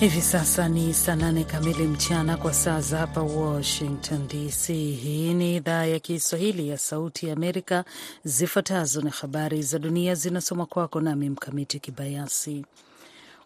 Hivi sasa ni saa nane kamili mchana kwa saa za hapa Washington DC. Hii ni idhaa ya Kiswahili ya Sauti ya Amerika. Zifuatazo na habari za dunia zinasoma kwako nami Mkamiti Kibayasi.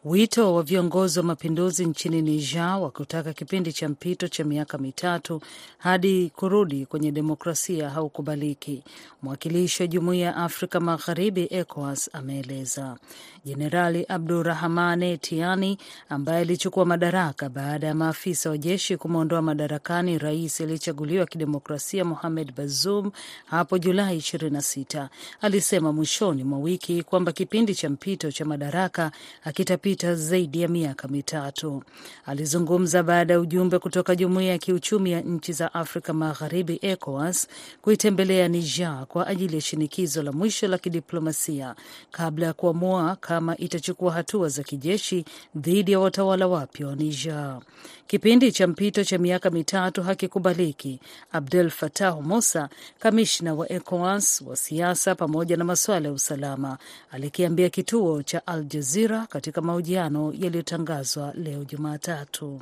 Wito wa viongozi wa mapinduzi nchini Niger wa kutaka kipindi cha mpito cha miaka mitatu hadi kurudi kwenye demokrasia haukubaliki, mwakilishi wa Jumuiya ya Afrika Magharibi ECOWAS ameeleza. Jenerali Abdurahmane Tiani ambaye alichukua madaraka baada ya maafisa wa jeshi kumwondoa madarakani rais aliyechaguliwa kidemokrasia Mohamed Bazoum hapo Julai 26 alisema mwishoni mwa wiki kwamba kipindi cha mpito cha madaraka hakitapita zaidi ya miaka mitatu. Alizungumza baada ya ujumbe kutoka jumuiya ya kiuchumi ya nchi za Afrika Magharibi ECOWAS kuitembelea Niger kwa ajili ya shinikizo la mwisho la kidiplomasia kabla ya kuamua kama itachukua hatua za kijeshi dhidi ya watawala wapya wa Niger. Kipindi cha mpito cha miaka mitatu hakikubaliki, Abdel Fattah Musa, kamishna wa ECOWAS wa siasa pamoja na masuala ya usalama, alikiambia kituo cha Al Jazeera katika yaliyotangazwa leo Jumatatu.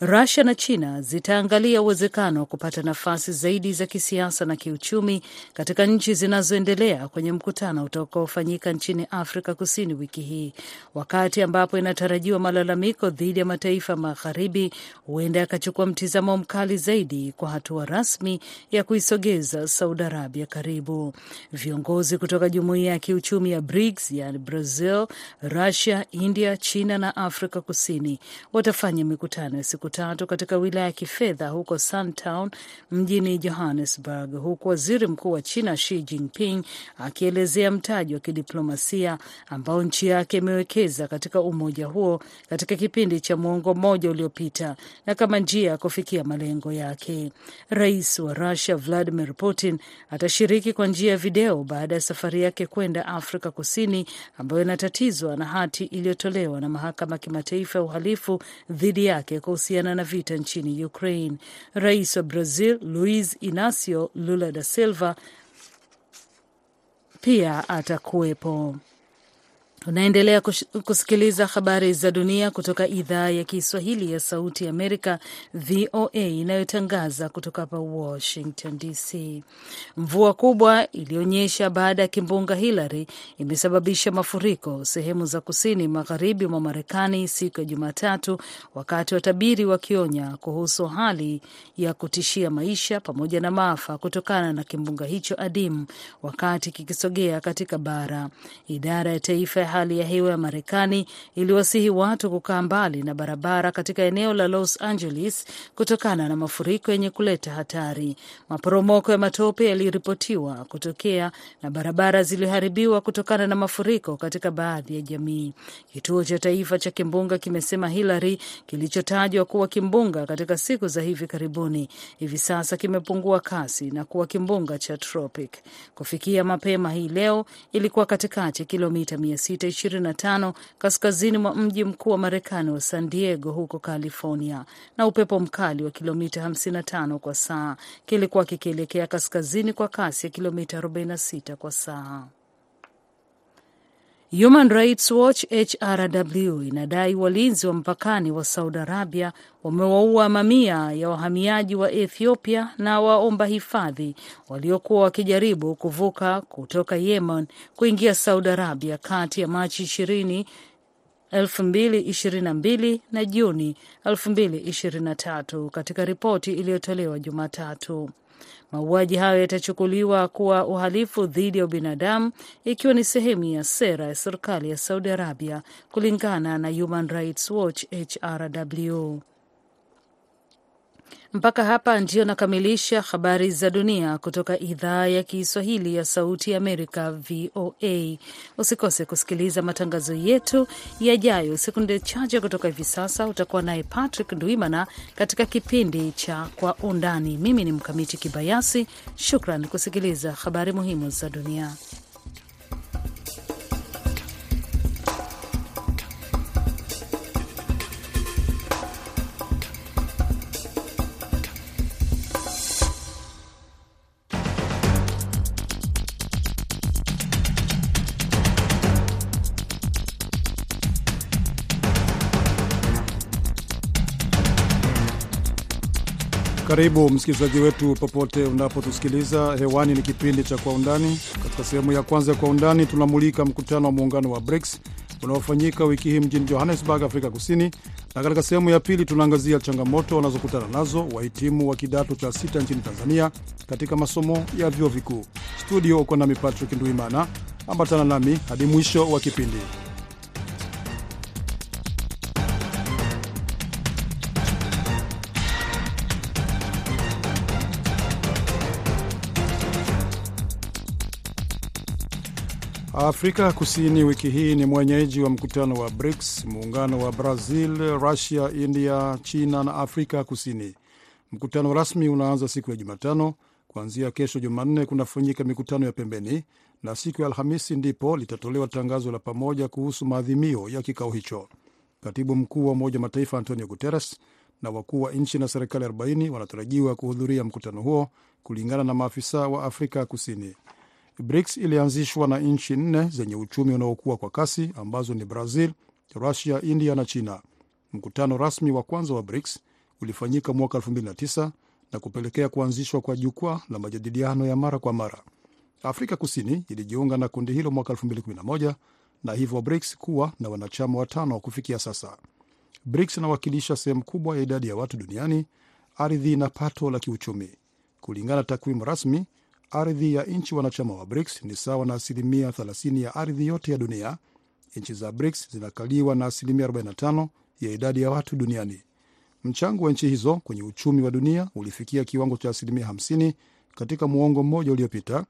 Rusia na China zitaangalia uwezekano wa kupata nafasi zaidi za kisiasa na kiuchumi katika nchi zinazoendelea kwenye mkutano utakaofanyika nchini Afrika Kusini wiki hii, wakati ambapo inatarajiwa malalamiko dhidi ya mataifa magharibi huenda yakachukua mtizamo mkali zaidi kwa hatua rasmi ya kuisogeza Saudi Arabia karibu. Viongozi kutoka jumuiya ya kiuchumi ya BRICS, yani Brazil, Rusia, India, China na Afrika Kusini watafanya mikutano siku tatu katika wilaya ya kifedha huko Sandton mjini Johannesburg, huku waziri mkuu wa China Xi Jinping akielezea mtaji wa kidiplomasia ambao nchi yake imewekeza katika umoja huo katika kipindi cha muongo mmoja uliopita na kama njia ya kufikia malengo yake. Rais wa Russia Vladimir Putin atashiriki kwa njia ya video baada ya safari yake kwenda Afrika Kusini ambayo inatatizwa na hati iliyotolewa na mahakama ya kimataifa ya uhalifu dhidi yake kuhusiana na vita nchini Ukraine. Rais wa Brazil Luiz Inacio Lula da Silva pia atakuwepo. Unaendelea kusikiliza habari za dunia kutoka idhaa ya Kiswahili ya Sauti ya Amerika, VOA, inayotangaza kutoka hapa Washington DC. Mvua kubwa iliyonyesha baada ya kimbunga Hilary imesababisha mafuriko sehemu za kusini magharibi mwa Marekani siku ya Jumatatu, wakati watabiri wakionya kuhusu hali ya kutishia maisha pamoja na maafa kutokana na kimbunga hicho adimu wakati kikisogea katika bara. Idara ya taifa ya hali ya hewa ya Marekani iliwasihi watu kukaa mbali na barabara katika eneo la Los Angeles kutokana na mafuriko yenye kuleta hatari. Maporomoko ya matope yaliripotiwa kutokea na barabara ziliharibiwa kutokana na mafuriko katika baadhi ya jamii. Kituo cha taifa cha kimbunga kimesema Hilary kilichotajwa kuwa kimbunga katika siku za hivi karibuni, hivi sasa kimepungua kasi na kuwa kimbunga cha tropic. Kufikia mapema hii leo, ilikuwa katikati ya kilomita 25 kaskazini mwa mji mkuu wa Marekani wa San Diego huko California, na upepo mkali wa kilomita 55 kwa saa kilikuwa kikielekea kaskazini kwa kasi ya kilomita 46 kwa saa. Human Rights Watch HRW inadai walinzi wa mpakani wa Saudi Arabia wamewaua mamia ya wahamiaji wa Ethiopia na waomba hifadhi waliokuwa wakijaribu kuvuka kutoka Yemen kuingia Saudi Arabia kati ya Machi 20 2022 na Juni 2023 katika ripoti iliyotolewa Jumatatu. Mauaji hayo yatachukuliwa kuwa uhalifu dhidi ya ubinadamu ikiwa ni sehemu ya sera ya serikali ya Saudi Arabia, kulingana na Human Rights Watch HRW. Mpaka hapa ndio nakamilisha habari za dunia kutoka idhaa ya Kiswahili ya Sauti ya Amerika, VOA. Usikose kusikiliza matangazo yetu yajayo sekunde chache kutoka hivi sasa. Utakuwa naye Patrick Ndwimana katika kipindi cha Kwa Undani. Mimi ni Mkamiti Kibayasi. Shukran kusikiliza habari muhimu za dunia. Karibu msikilizaji wetu popote unapotusikiliza hewani. Ni kipindi cha Kwa Undani. Katika sehemu ya kwanza ya Kwa Undani tunamulika mkutano wa muungano wa BRICS unaofanyika wiki hii mjini Johannesburg, Afrika Kusini, na katika sehemu ya pili tunaangazia changamoto wanazokutana nazo wahitimu wa kidato cha sita nchini Tanzania katika masomo ya vyuo vikuu. Studio uko nami Patrick Nduimana, ambatana nami hadi mwisho wa kipindi. Afrika Kusini wiki hii ni mwenyeji wa mkutano wa BRICS, muungano wa Brazil, Russia, India, China na Afrika Kusini. Mkutano rasmi unaanza siku ya Jumatano. Kuanzia kesho Jumanne kunafanyika mikutano ya pembeni, na siku ya Alhamisi ndipo litatolewa tangazo la pamoja kuhusu maadhimio ya kikao hicho. Katibu mkuu wa Umoja Mataifa Antonio Guterres na wakuu wa nchi na serikali 40 wanatarajiwa kuhudhuria mkutano huo, kulingana na maafisa wa Afrika Kusini. BRICS ilianzishwa na nchi nne zenye uchumi unaokuwa kwa kasi ambazo ni Brazil, Russia, India na China. Mkutano rasmi wa kwanza wa BRICS ulifanyika mwaka 2009 na kupelekea kuanzishwa kwa jukwaa la majadiliano ya mara kwa mara. Afrika Kusini ilijiunga na kundi hilo mwaka 2011 na hivyo BRICS kuwa na wanachama watano kufikia sasa. BRICS inawakilisha sehemu kubwa ya idadi ya watu duniani, ardhi na pato la kiuchumi. Kulingana na takwimu rasmi ardhi ya nchi wanachama wa BRICS ni sawa na asilimia 30 ya ardhi yote ya dunia. Nchi za BRICS zinakaliwa na asilimia 45 ya idadi ya watu duniani. Mchango wa nchi hizo kwenye uchumi wa dunia ulifikia kiwango cha asilimia 50 katika muongo mmoja uliopita,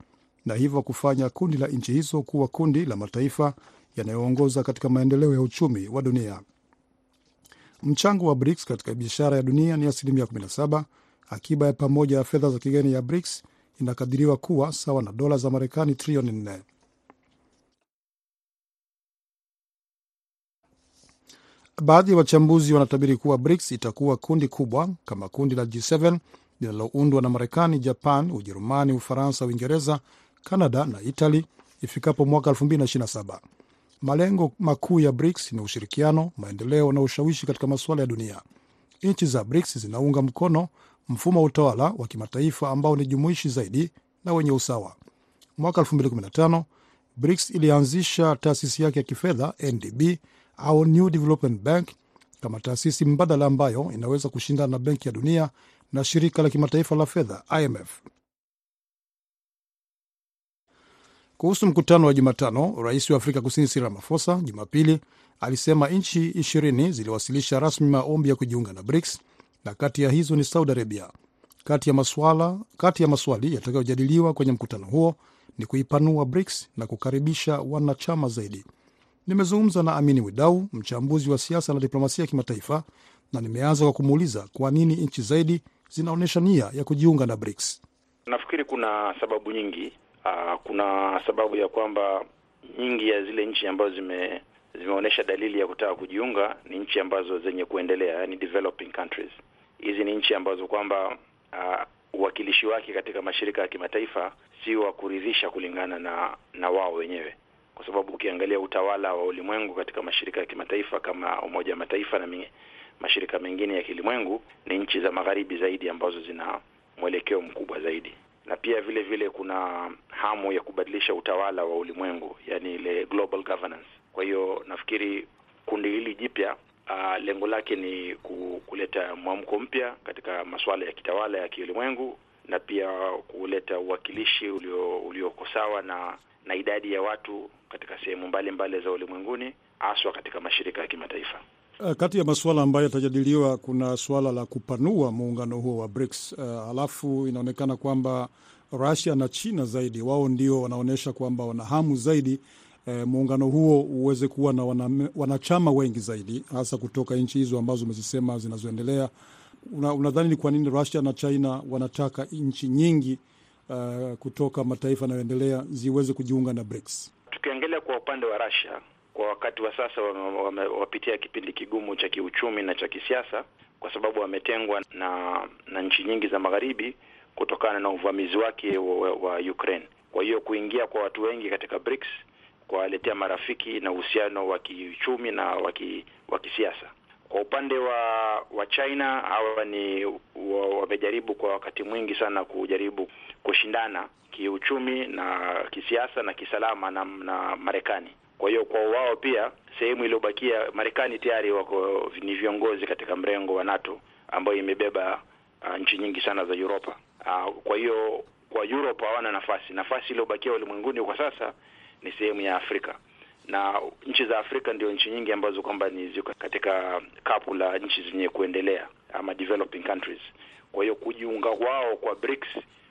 na hivyo kufanya kundi la nchi hizo kuwa kundi la mataifa yanayoongoza katika maendeleo ya uchumi wa dunia. Mchango wa BRICS katika biashara ya dunia ni asilimia 17. Akiba ya pamoja ya fedha za kigeni ya BRICS inakadiriwa kuwa sawa na dola za Marekani trilioni nne. Baadhi ya wachambuzi wanatabiri kuwa BRICS itakuwa kundi kubwa kama kundi la G7 linaloundwa na Marekani, Japan, Ujerumani, Ufaransa, Uingereza, Kanada na Itali ifikapo mwaka 2027. Malengo makuu ya BRICS ni ushirikiano, maendeleo na ushawishi katika masuala ya dunia. Nchi za BRICS zinaunga mkono mfumo wa utawala wa kimataifa ambao ni jumuishi zaidi na wenye usawa. Mwaka 2015 BRICS ilianzisha taasisi yake ya kifedha NDB au New Development Bank kama taasisi mbadala ambayo inaweza kushindana na Benki ya Dunia na shirika la kimataifa la fedha IMF. Kuhusu mkutano wa Jumatano, rais wa Afrika Kusini Cyril Ramaphosa Jumapili alisema nchi ishirini ziliwasilisha rasmi maombi ya kujiunga na BRICS na kati ya hizo ni Saudi Arabia. Kati ya maswala, kati ya maswali yatakayojadiliwa kwenye mkutano huo ni kuipanua BRICS na kukaribisha wanachama zaidi. Nimezungumza na Amini Widau, mchambuzi wa siasa na diplomasia ya kimataifa, na nimeanza kwa kumuuliza kwa nini nchi zaidi zinaonyesha nia ya kujiunga na BRICS. Nafikiri kuna sababu nyingi. Aa, kuna sababu ya kwamba nyingi ya zile nchi ambazo zime zimeonyesha dalili ya kutaka kujiunga ni nchi ambazo zenye kuendelea, yani developing countries. Hizi ni nchi ambazo kwamba uwakilishi uh, wake katika mashirika ya kimataifa si wa kuridhisha kulingana na na wao wenyewe, kwa sababu ukiangalia utawala wa ulimwengu katika mashirika ya kimataifa kama Umoja wa Mataifa na mingi, mashirika mengine ya kilimwengu ni nchi za magharibi zaidi ambazo zina mwelekeo mkubwa zaidi, na pia vile vile kuna hamu ya kubadilisha utawala wa ulimwengu, yani ile global governance. Kwa hiyo nafikiri kundi hili jipya uh, lengo lake ni kuleta mwamko mpya katika masuala ya kitawala ya kiulimwengu na pia kuleta uwakilishi ulio ulioko sawa na na idadi ya watu katika sehemu mbalimbali za ulimwenguni haswa katika mashirika ya kimataifa. Kati ya masuala ambayo yatajadiliwa kuna suala la kupanua muungano huo wa BRICS. Uh, halafu inaonekana kwamba Russia na China zaidi wao ndio wanaonyesha kwamba wana hamu zaidi eh, muungano huo uweze kuwa na wana, wanachama wengi zaidi hasa kutoka nchi hizo ambazo umezisema zinazoendelea. Unadhani una ni kwa nini Russia na China wanataka nchi nyingi uh, kutoka mataifa yanayoendelea ziweze kujiunga na BRICS? Tukiangalia kwa upande wa Russia kwa wakati wa sasa wamepitia wame, kipindi kigumu cha kiuchumi na cha kisiasa, kwa sababu wametengwa na na nchi nyingi za magharibi kutokana na uvamizi wake wa, wa Ukraine. Kwa hiyo kuingia kwa watu wengi katika BRICS kuwaletea marafiki na uhusiano wa kiuchumi na wa kisiasa. Kwa upande wa wa China hawa ni wamejaribu kwa wakati mwingi sana kujaribu kushindana kiuchumi na kisiasa na kisalama na, na Marekani. Kwa hiyo kwa wao pia sehemu iliyobakia, Marekani tayari wako ni viongozi katika mrengo wa NATO ambayo imebeba uh, nchi nyingi sana za Europa. Uh, kwa hiyo kwa Europe hawana nafasi. Nafasi iliyobakia ulimwenguni kwa sasa ni sehemu ya Afrika na nchi za Afrika ndio nchi nyingi ambazo kwamba ni ziko katika kapu la nchi zenye kuendelea ama developing countries. Kwa hiyo kujiunga wao kwa BRICS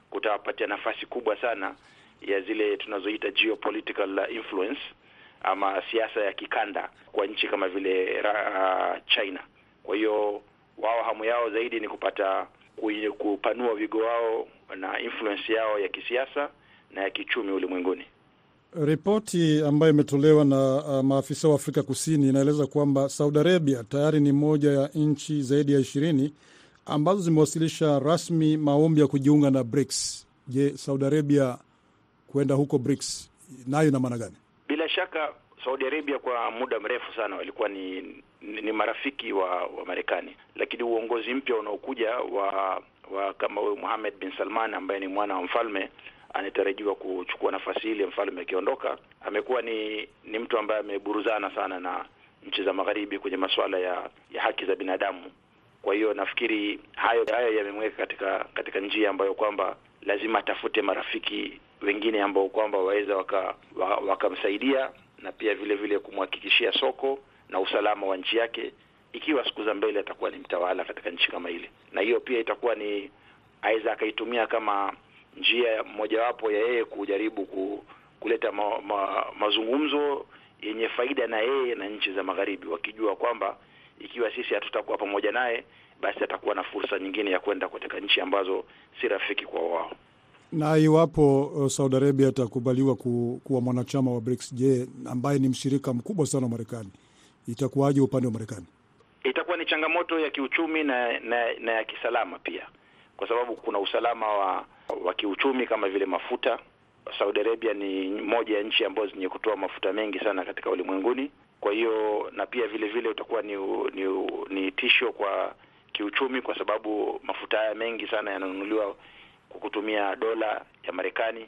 kutawapatia nafasi kubwa sana ya zile tunazoita geopolitical influence ama siasa ya kikanda kwa nchi kama vile uh, China. Kwa hiyo wao hamu yao zaidi ni kupata kupanua wigo wao na influence yao ya kisiasa na ya kiuchumi ulimwenguni. Ripoti ambayo imetolewa na uh, maafisa wa Afrika Kusini inaeleza kwamba Saudi Arabia tayari ni moja ya nchi zaidi ya ishirini ambazo zimewasilisha rasmi maombi ya kujiunga na BRICS. Je, Saudi Arabia kwenda huko BRICS nayo ina maana gani? Bila shaka Saudi Arabia kwa muda mrefu sana walikuwa ni, ni, ni marafiki wa, wa Marekani, lakini uongozi mpya unaokuja wa, wa kama huyu Mohammed bin Salman ambaye ni mwana wa mfalme anatarajiwa kuchukua nafasi ile mfalme akiondoka, amekuwa ni ni mtu ambaye ameburuzana sana na nchi za magharibi kwenye masuala ya, ya haki za binadamu. Kwa hiyo nafikiri hayo hayo yamemweka katika katika njia ambayo kwamba lazima atafute marafiki wengine ambao kwamba waweza wakamsaidia waka na pia vile vile kumhakikishia soko na usalama wa nchi yake, ikiwa siku za mbele atakuwa ni mtawala katika nchi kama ile, na hiyo pia itakuwa ni aweza akaitumia kama njia mojawapo ya yeye kujaribu ku, kuleta ma, ma, mazungumzo yenye faida na yeye na nchi za magharibi, wakijua kwamba ikiwa sisi hatutakuwa pamoja naye, basi atakuwa na fursa nyingine ya kwenda katika nchi ambazo si rafiki kwa wao. Na iwapo uh, Saudi Arabia atakubaliwa ku, kuwa mwanachama wa BRICS, je, ambaye ni mshirika mkubwa sana wa Marekani, itakuwaje upande wa Marekani? Itakuwa ni changamoto ya kiuchumi na, na, na ya kisalama pia, kwa sababu kuna usalama wa wa kiuchumi kama vile mafuta. Saudi Arabia ni moja ya nchi ambazo zenye kutoa mafuta mengi sana katika ulimwenguni. Kwa hiyo na pia vile vile utakuwa ni, ni, ni tisho kwa kiuchumi, kwa sababu mafuta haya mengi sana yananunuliwa kwa kutumia dola ya Marekani,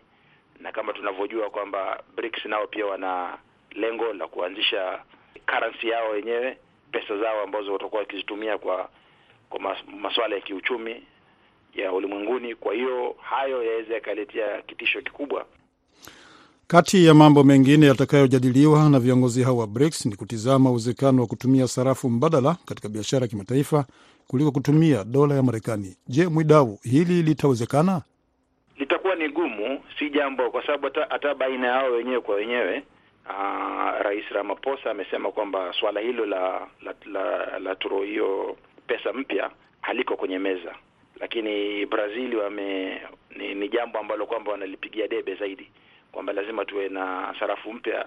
na kama tunavyojua kwamba BRICS nao pia wana lengo la kuanzisha currency yao wenyewe, pesa zao ambazo watakuwa wakizitumia kwa kwa masuala ya kiuchumi ya ulimwenguni. Kwa hiyo hayo yaweza yakaletea kitisho kikubwa. Kati ya mambo mengine yatakayojadiliwa na viongozi hao wa BRICS ni kutizama uwezekano wa kutumia sarafu mbadala katika biashara ya kimataifa kuliko kutumia dola ya Marekani. Je, Mwidau, hili litawezekana? Litakuwa ni gumu, si jambo, kwa sababu hata baina yao wenyewe kwa wenyewe aa, Rais Ramaphosa amesema kwamba swala hilo la la, la, la turo hiyo pesa mpya haliko kwenye meza lakini Brazil wame ni, ni jambo ambalo kwamba wanalipigia debe zaidi. Kwamba lazima tuwe na sarafu mpya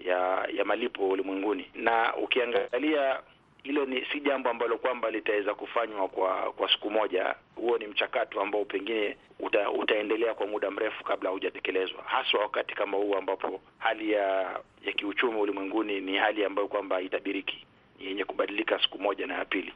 ya ya malipo ulimwenguni, na ukiangalia hilo ni si jambo ambalo kwamba litaweza kufanywa kwa kwa siku moja. Huo ni mchakato ambao pengine uta, utaendelea kwa muda mrefu kabla haujatekelezwa, haswa wakati kama huu ambapo hali ya ya kiuchumi ulimwenguni ni hali ambayo kwamba haitabiriki, yenye kubadilika siku moja na ya pili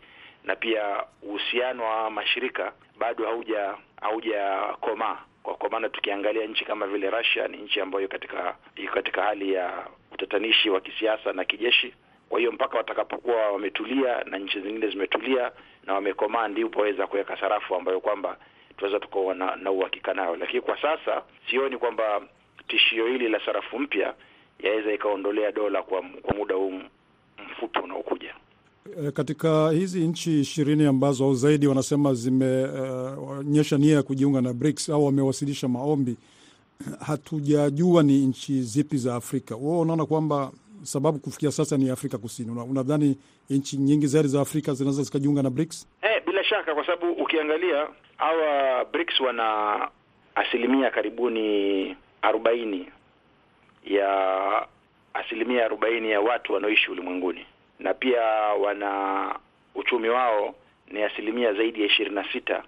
na pia uhusiano wa mashirika bado hauja haujakomaa kwa, kwa maana tukiangalia nchi kama vile Russia ni nchi ambayo katika katika hali ya utatanishi wa kisiasa na kijeshi. Kwa hiyo mpaka watakapokuwa wametulia na nchi zingine zimetulia na wamekomaa, ndipo waweza kuweka sarafu ambayo kwamba tunaweza tukawa na, na uhakika nayo, lakini kwa sasa sioni kwamba tishio hili la sarafu mpya yaweza ikaondolea dola kwa, kwa muda huu mfupi unaokuja. Katika hizi nchi ishirini ambazo au zaidi wanasema zimeonyesha uh, nia ya kujiunga na BRICS au wamewasilisha maombi, hatujajua ni nchi zipi za Afrika. Wewe unaona kwamba sababu kufikia sasa ni Afrika Kusini, unadhani nchi nyingi zaidi za Afrika zinaweza zikajiunga na BRICS? Eh, bila shaka, kwa sababu ukiangalia hawa BRICS wana asilimia karibuni arobaini ya asilimia arobaini ya watu wanaoishi ulimwenguni na pia wana uchumi wao ni asilimia zaidi ya ishirini na sita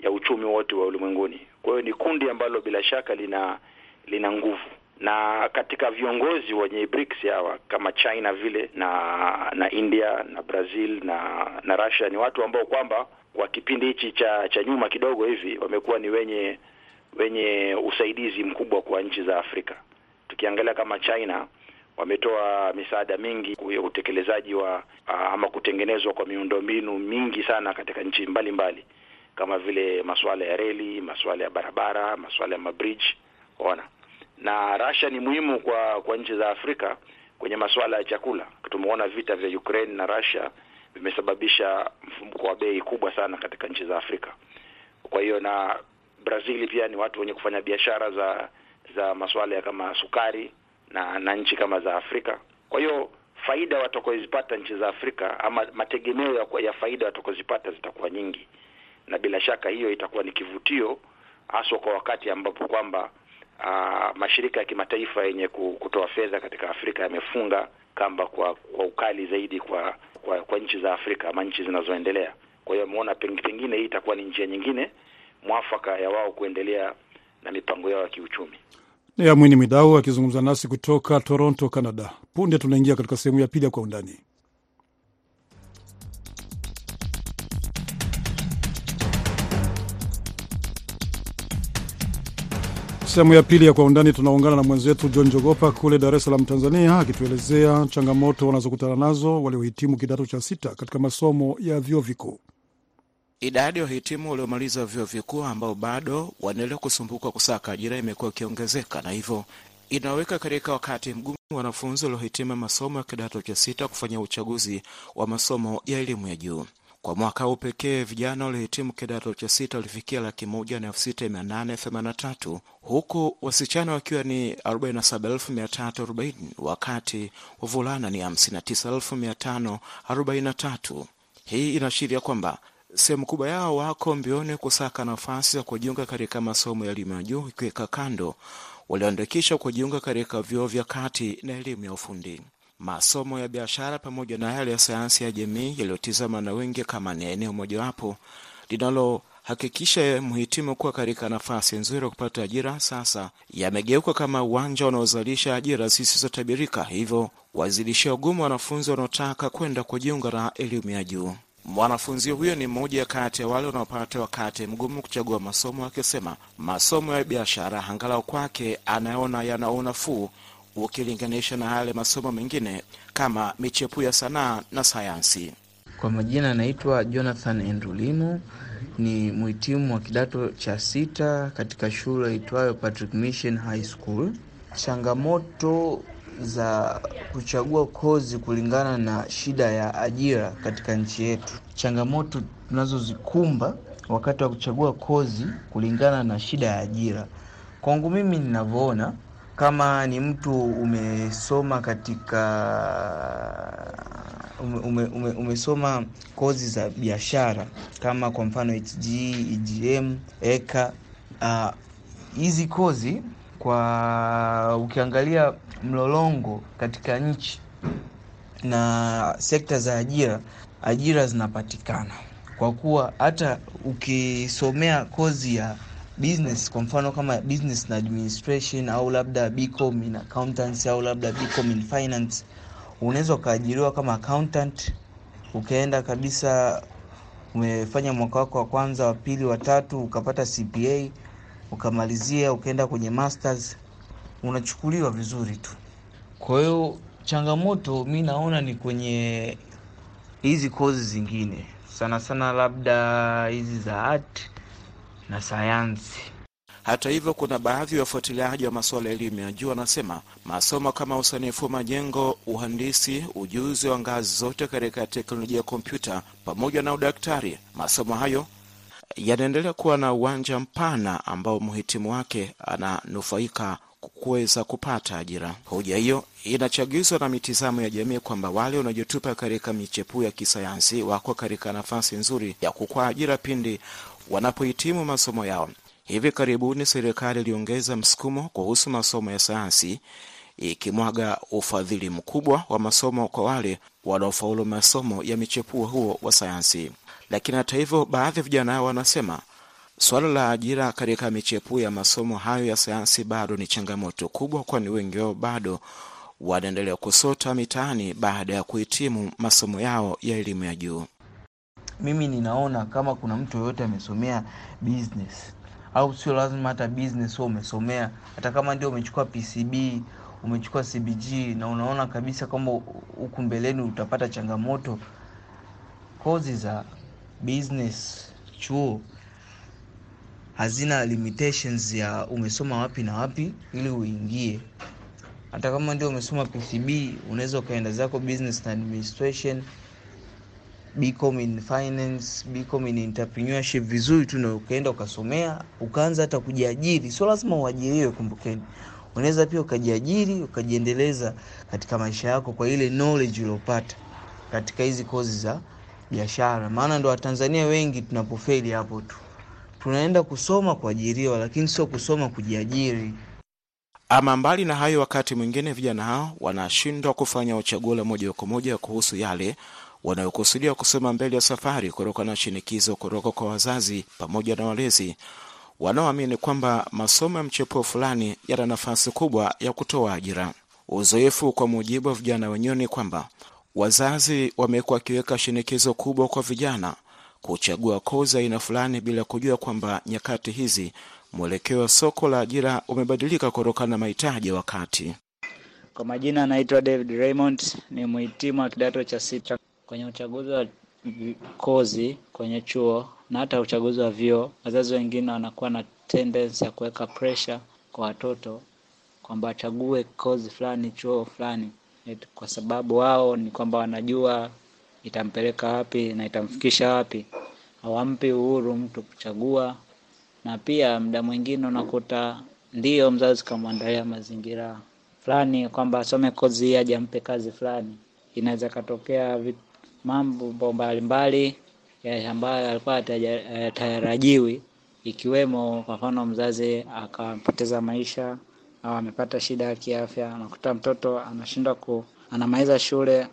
ya uchumi wote wa ulimwenguni. Kwa hiyo ni kundi ambalo bila shaka lina lina nguvu, na katika viongozi wenye BRICS hawa kama China vile na na India na Brazil na na Russia ni watu ambao kwamba kwa kipindi hichi cha cha nyuma kidogo hivi wamekuwa ni wenye wenye usaidizi mkubwa kwa nchi za Afrika. Tukiangalia kama China wametoa misaada mingi ya utekelezaji wa ama kutengenezwa kwa miundombinu mingi sana katika nchi mbalimbali mbali, kama vile masuala ya reli, masuala ya barabara, masuala ya mabridge, ona. Na Russia ni muhimu kwa kwa nchi za Afrika kwenye masuala ya chakula. Tumeona vita vya Ukraine na Russia vimesababisha mfumuko wa bei kubwa sana katika nchi za Afrika. Kwa hiyo na Brazil pia ni watu wenye kufanya biashara za za masuala ya kama sukari na na nchi kama za Afrika. Kwa hiyo faida watakozipata nchi za Afrika ama mategemeo ya, ya faida watakozipata zitakuwa nyingi, na bila shaka hiyo itakuwa ni kivutio haswa kwa wakati ambapo kwamba uh, mashirika ya kimataifa yenye kutoa fedha katika Afrika yamefunga kamba kwa kwa ukali zaidi kwa kwa, kwa nchi za Afrika ama nchi zinazoendelea. Kwa hiyo ameona pengine hii itakuwa ni njia nyingine mwafaka ya wao kuendelea na mipango yao ya kiuchumi. Ni Amwini Midau akizungumza nasi kutoka Toronto, Canada. Punde tunaingia katika sehemu ya pili ya Kwa Undani. Sehemu ya pili ya Kwa Undani tunaungana na mwenzetu John Jogopa kule Dar es Salaam, Tanzania, akituelezea changamoto wanazokutana nazo waliohitimu kidato cha sita katika masomo ya vyuo vikuu. Idadi ya wahitimu waliomaliza vyuo vikuu ambao bado wanaendelea kusumbuka kusaka ajira imekuwa ikiongezeka na hivyo inaweka katika wakati mgumu wanafunzi waliohitimu masomo ya kidato cha sita kufanya uchaguzi wa masomo ya elimu ya juu. Kwa mwaka huu pekee vijana waliohitimu kidato cha sita walifikia laki moja na elfu sita mia nane themanini na tatu huku wasichana wakiwa ni 47340 wakati wavulana ni 59543. Hii inaashiria kwamba sehemu kubwa yao wako mbioni kusaka nafasi za kujiunga katika masomo ya elimu ya juu, ikiweka kando walioandikishwa kujiunga katika vyuo vya kati na elimu ya ufundi. Masomo ya biashara pamoja na yale ya sayansi ya jamii yaliyotizama na wengi kama ni eneo mojawapo linalohakikisha mhitimu kuwa katika nafasi nzuri ya kupata ajira, sasa yamegeuka kama uwanja unaozalisha ajira zisizotabirika, hivyo wazidishia ugumu wanafunzi wanaotaka kwenda kujiunga na elimu ya juu. Mwanafunzi huyo ni mmoja kati ya wale wanaopata wakati mgumu kuchagua masomo, akisema masomo ya biashara angalau kwake anaona yana unafuu ukilinganisha na yale masomo mengine kama michepuo ya sanaa na sayansi. Kwa majina anaitwa Jonathan Endulimo, ni mhitimu wa kidato cha sita katika shule itwayo Patrick Mission High School. Changamoto za kuchagua kozi kulingana na shida ya ajira katika nchi yetu. Changamoto tunazozikumba wakati wa kuchagua kozi kulingana na shida ya ajira, kwangu mimi ninavyoona, kama ni mtu umesoma katika ume, ume, ume, umesoma kozi za biashara kama kwa mfano HG, EGM, EKA hizi uh, kozi kwa ukiangalia mlolongo katika nchi na sekta za ajira, ajira zinapatikana. Kwa kuwa hata ukisomea kozi ya business, kwa mfano kama business na administration au labda BCom in accountancy au labda BCom in finance, unaweza ukaajiriwa kama accountant, ukaenda kabisa, umefanya mwaka wako wa kwanza, wa pili, wa tatu, ukapata CPA, ukamalizia, ukaenda kwenye masters, unachukuliwa vizuri tu. Kwa hiyo changamoto mi naona ni kwenye hizi kozi zingine sana sana, labda hizi za art na sayansi. Hata hivyo, kuna baadhi ya wafuatiliaji wa masuala ya elimu ya juu wanasema masomo kama usanifu wa majengo, uhandisi, ujuzi wa ngazi zote katika teknolojia ya kompyuta pamoja na udaktari, masomo hayo yanaendelea kuwa na uwanja mpana ambao mhitimu wake ananufaika kuweza kupata ajira. Hoja hiyo inachagizwa na mitizamo ya jamii kwamba wale wanaojitupa katika michepuo ya kisayansi wako katika nafasi nzuri ya kukwaa ajira pindi wanapohitimu masomo yao. Hivi karibuni serikali iliongeza msukumo kuhusu masomo ya sayansi, ikimwaga ufadhili mkubwa wa masomo kwa wale wanaofaulu masomo ya michepuo huo wa sayansi. Lakini hata hivyo, baadhi ya vijana hao wanasema suala la ajira katika michepuo ya masomo hayo ya sayansi bado ni changamoto kubwa, kwani wengi wao bado wanaendelea kusota mitaani baada ya kuhitimu masomo yao ya elimu ya juu. mimi ninaona kama kuna mtu yoyote amesomea business au sio lazima hata business wewe umesomea, hata kama ndio umechukua PCB umechukua CBG na unaona kabisa kwamba huku mbeleni utapata changamoto, kozi za business chuo hazina limitations ya umesoma wapi na wapi ili uingie. Hata kama ndio umesoma PCB unaweza ukaenda zako business na administration, BCom in finance, BCom in entrepreneurship vizuri tu, na ukaenda ukasomea ukaanza hata kujiajiri. Sio lazima uajiriwe, kumbukeni, unaweza pia ukajiajiri ukajiendeleza katika maisha yako kwa ile knowledge uliopata katika hizi kozi za biashara. Maana ndo Watanzania wengi tunapofeli hapo tu, tunaenda kusoma kuajiriwa, lakini sio kusoma kujiajiri. Ama mbali na hayo, wakati mwingine vijana hao wanashindwa kufanya uchaguo la moja kwa moja kuhusu yale wanayokusudia kusoma mbele ya safari kutokana na shinikizo kutoka kwa wazazi pamoja na walezi wanaoamini kwamba masomo ya mchepuo fulani yana nafasi kubwa ya kutoa ajira. Uzoefu kwa mujibu wa vijana wenyewe ni kwamba wazazi wamekuwa wakiweka shinikizo kubwa kwa vijana kuchagua kozi aina fulani bila kujua kwamba nyakati hizi mwelekeo wa soko la ajira umebadilika kutokana na mahitaji ya wakati. Kwa majina anaitwa David Raymond, ni mhitimu wa kidato cha sita. Kwenye uchaguzi wa kozi kwenye chuo na hata uchaguzi wa vyuo, wazazi wengine wanakuwa na tendensi ya kuweka pressure kwa watoto kwamba wachague kozi fulani chuo fulani, kwa sababu wao ni kwamba wanajua itampeleka wapi na itamfikisha wapi. Hawampi uhuru mtu kuchagua, na pia muda mwingine unakuta ndiyo mzazi kamwandalia mazingira fulani kwamba asome kozi hii aje kazi fulani, inaweza katokea mambo mbalimbali ambayo alikuwa atarajiwi ikiwemo kwa mfano mzazi akapoteza maisha au amepata shida ya kiafya. Unakuta mtoto anashindwa ku anamaliza shule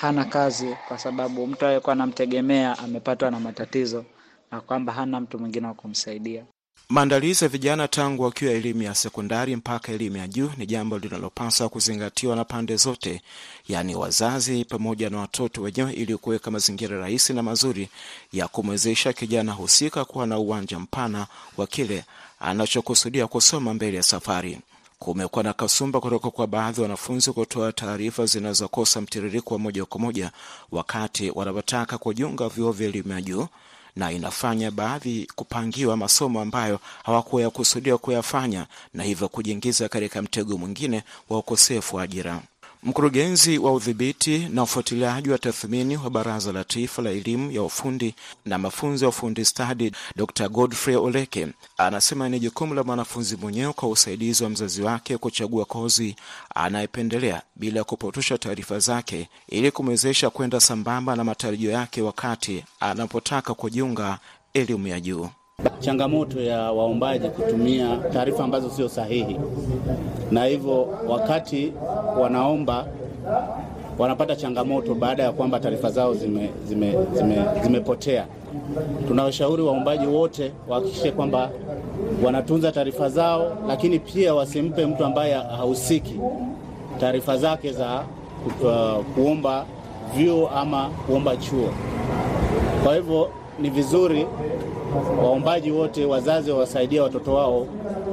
hana kazi, kwa sababu mtu aliyekuwa anamtegemea amepatwa na matatizo na kwamba hana mtu mwingine wa kumsaidia. Maandalizi ya vijana tangu wakiwa elimu ya sekondari mpaka elimu ya juu ni jambo linalopaswa kuzingatiwa na pande zote, yaani wazazi pamoja na watoto wenyewe, ili kuweka mazingira rahisi na mazuri ya kumwezesha kijana husika kuwa na uwanja mpana wa kile anachokusudia kusoma mbele ya safari. Kumekuwa na kasumba kutoka kwa baadhi ya wanafunzi kutoa taarifa zinazokosa mtiririko wa moja kwa moja wakati wanapotaka kujiunga vyuo vya elimu ya juu na inafanya baadhi kupangiwa masomo ambayo hawakuwa yakusudia kuyafanya na hivyo kujiingiza katika mtego mwingine wa ukosefu wa ajira. Mkurugenzi wa udhibiti na ufuatiliaji wa tathmini wa Baraza la Taifa la Elimu ya Ufundi na Mafunzo ya Ufundi Stadi, Dr Godfrey Oleke anasema ni jukumu la mwanafunzi mwenyewe kwa usaidizi wa mzazi wake kuchagua kozi anayependelea bila kupotosha taarifa zake ili kumwezesha kwenda sambamba na matarajio yake wakati anapotaka kujiunga elimu ya juu. Changamoto ya waombaji kutumia taarifa ambazo sio sahihi, na hivyo wakati wanaomba wanapata changamoto baada ya kwamba taarifa zao zimepotea zime, zime, zime. Tunawashauri waombaji wote wahakikishe kwamba wanatunza taarifa zao, lakini pia wasimpe mtu ambaye hahusiki taarifa zake za uh, kuomba vyuo ama kuomba chuo. Kwa hivyo ni vizuri waombaji wote, wazazi wawasaidia watoto wao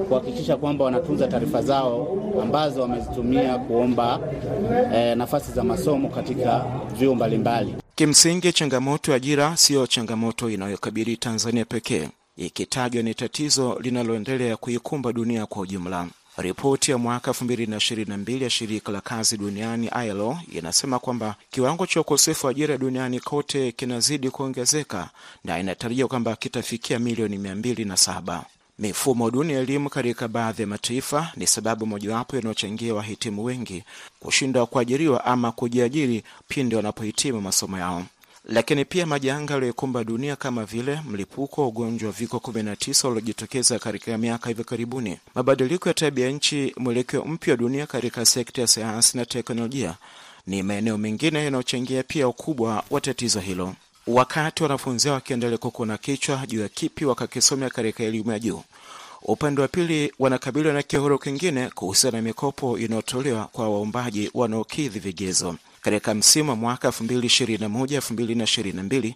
kuhakikisha kwamba wanatunza taarifa zao ambazo wamezitumia kuomba eh, nafasi za masomo katika vyuo mbalimbali. Kimsingi, changamoto ya ajira siyo changamoto inayokabili Tanzania pekee, ikitajwa ni tatizo linaloendelea kuikumba dunia kwa ujumla. Ripoti ya mwaka 2022 ya shirika la kazi duniani ILO inasema kwamba kiwango cha ukosefu wa ajira duniani kote kinazidi kuongezeka na inatarajia kwamba kitafikia milioni 207. Mifumo duni ya elimu katika baadhi ya mataifa ni sababu mojawapo inayochangia wahitimu wengi kushindwa kuajiriwa ama kujiajiri pindi wanapohitimu masomo yao. Lakini pia majanga yaliyokumba dunia kama vile mlipuko wa ugonjwa wa viko 19 uliojitokeza katika miaka hivi karibuni, mabadiliko ya tabia nchi, mwelekeo mpya wa dunia katika sekta ya sayansi na teknolojia ni maeneo mengine yanayochangia pia ukubwa wa tatizo hilo. Wakati wanafunzi hao wakiendelea kukuna kichwa juu ya kipi wakakisomea katika elimu ya juu, upande wa pili wanakabiliwa na kihoro kingine kuhusiana na mikopo inayotolewa kwa waombaji wanaokidhi vigezo. Katika msimu wa mwaka 2021-2022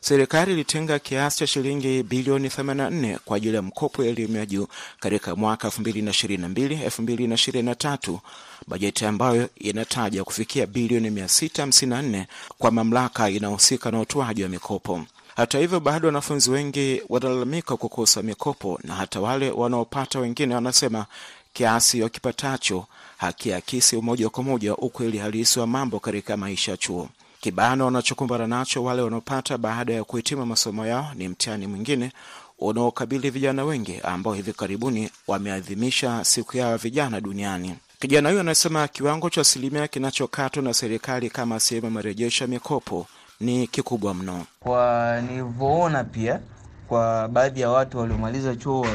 Serikali ilitenga kiasi cha shilingi bilioni 84 kwa ajili ya mkopo ya elimu ya juu katika mwaka 2022 2023, bajeti ambayo inataja kufikia bilioni 654 kwa mamlaka inayohusika na utoaji wa mikopo. Hata hivyo, bado wanafunzi wengi wanalalamika kukosa mikopo, na hata wale wanaopata wengine wanasema kiasi wakipatacho hakiakisi moja kwa moja ukweli halisi wa mambo katika maisha chuo. Kibano wanachokumbana nacho wale wanaopata baada ya kuhitimu masomo yao ni mtihani mwingine unaokabili vijana wengi ambao hivi karibuni wameadhimisha siku yao ya vijana duniani. Kijana huyo anasema kiwango cha asilimia kinachokatwa na serikali kama sehemu ya marejesho ya mikopo ni kikubwa mno. Kwa nilivyoona pia kwa baadhi ya watu waliomaliza chuo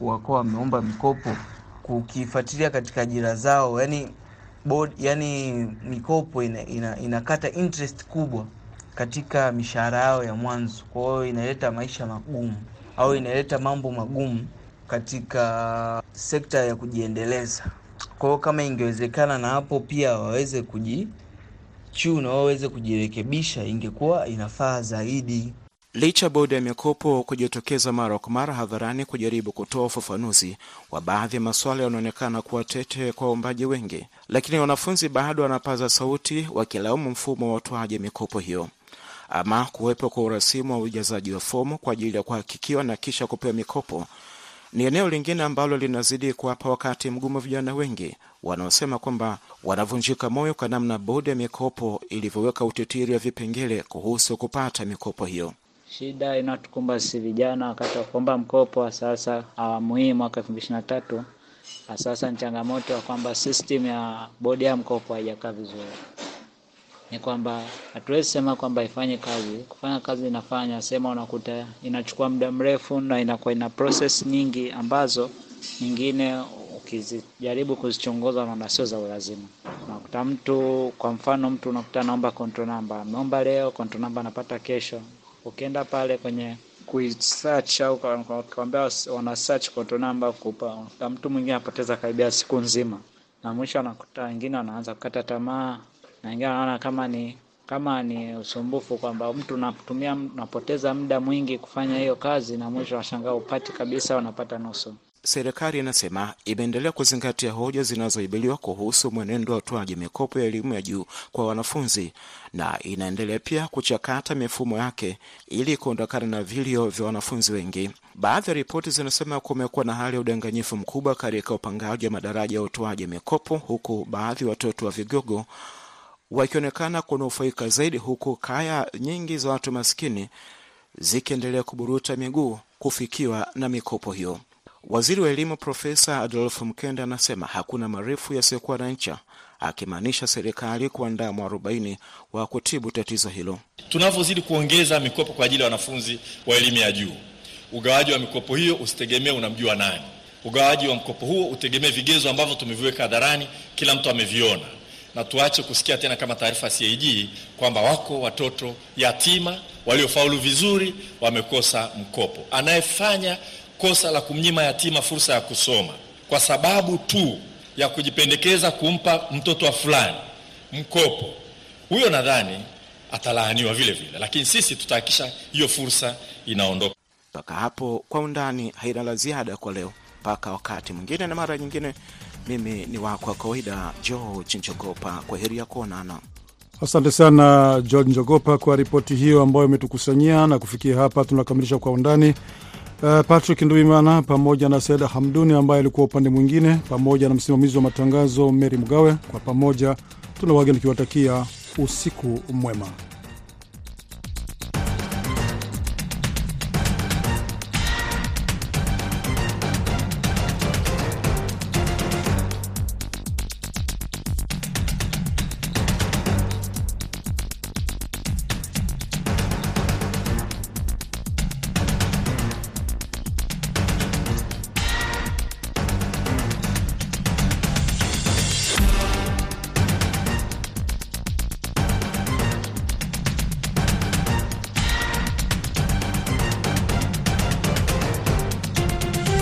wakuwa wameomba mikopo, kukifuatilia katika ajira zao, yani board, yani mikopo ina, ina, inakata interest kubwa katika mishahara yao ya mwanzo. Kwa hiyo inaleta maisha magumu au inaleta mambo magumu katika sekta ya kujiendeleza. Kwa hiyo kama ingewezekana na hapo pia waweze kujichuna, waweze kujirekebisha, ingekuwa inafaa zaidi. Licha bodi ya mikopo kujitokeza mara kwa mara hadharani kujaribu kutoa ufafanuzi wa baadhi ya masuala yanaonekana kuwa tete kwa waombaji wengi, lakini wanafunzi bado wanapaza sauti wakilaumu mfumo wa utoaji mikopo hiyo, ama kuwepo kwa urasimu wa ujazaji wa fomu kwa ajili ya kuhakikiwa na kisha kupewa mikopo ni eneo lingine ambalo linazidi kuwapa wakati mgumu vijana wengi wanaosema kwamba wanavunjika moyo kwa namna bodi ya mikopo ilivyoweka utitiri wa vipengele kuhusu kupata mikopo hiyo. Shida inayotukumba sisi vijana wakati wa kuomba mkopo sasa awamu hii mwaka elfu mbili ishirini na tatu sasa ni changamoto ya kwamba system ya bodi ya mkopo haijakaa vizuri. Ni kwamba hatuwezi sema kwamba ifanye kazi, kufanya kazi inafanya, sema unakuta inachukua muda mrefu na inakuwa ina process nyingi ambazo nyingine ukizijaribu kuzichunguza unaona sio za ulazima. Unakuta mtu, kwa mfano, mtu unakuta anaomba control number, ameomba leo, control number anapata kesho ukienda pale kwenye kuisearch au kwambia wana search control number kupa, na mtu mwingine anapoteza karibia siku nzima, na mwisho anakuta wengine wanaanza kukata tamaa, na wengine wanaona kama ni kama ni usumbufu, kwamba mtu unatumia unapoteza muda mwingi kufanya hiyo kazi, na mwisho washangaa upati kabisa, wanapata nusu. Serikali inasema imeendelea kuzingatia hoja zinazoibiliwa kuhusu mwenendo wa utoaji mikopo ya elimu ya juu kwa wanafunzi na inaendelea pia kuchakata mifumo yake ili kuondokana na vilio vya wanafunzi wengi. Baadhi ya ripoti zinasema kumekuwa na hali ya udanganyifu mkubwa katika upangaji wa madaraja ya utoaji mikopo, huku baadhi watoto wa vigogo wakionekana kunufaika zaidi, huku kaya nyingi za watu maskini zikiendelea kuburuta miguu kufikiwa na mikopo hiyo. Waziri wa elimu Profesa Adolf Mkenda anasema hakuna marefu yasiyokuwa na ncha, akimaanisha serikali kuandaa mwarobaini wa kutibu tatizo hilo. Tunavyozidi kuongeza mikopo kwa ajili ya wanafunzi wa elimu ya juu, ugawaji wa mikopo hiyo usitegemee unamjua nani. Ugawaji wa mkopo huo utegemee vigezo ambavyo tumeviweka hadharani, kila mtu ameviona, na tuache kusikia tena kama taarifa ya CAG kwamba wako watoto yatima waliofaulu vizuri wamekosa mkopo. Anayefanya kosa la kumnyima yatima fursa ya kusoma kwa sababu tu ya kujipendekeza kumpa mtoto wa fulani mkopo, huyo nadhani atalaaniwa vile vile, lakini sisi tutahakikisha hiyo fursa inaondoka. Mpaka hapo Kwa Undani haina la ziada kwa leo, mpaka wakati mwingine na mara nyingine. Mimi ni wako wa kawaida George Njogopa, kwa heri ya kuonana. Asante sana George Njogopa kwa ripoti hiyo ambayo imetukusanyia, na kufikia hapa tunakamilisha Kwa Undani. Uh, Patrick Nduimana pamoja na Saida Hamduni ambaye alikuwa upande mwingine, pamoja na msimamizi wa matangazo Mary Mgawe, kwa pamoja tuna wageni tukiwatakia usiku mwema.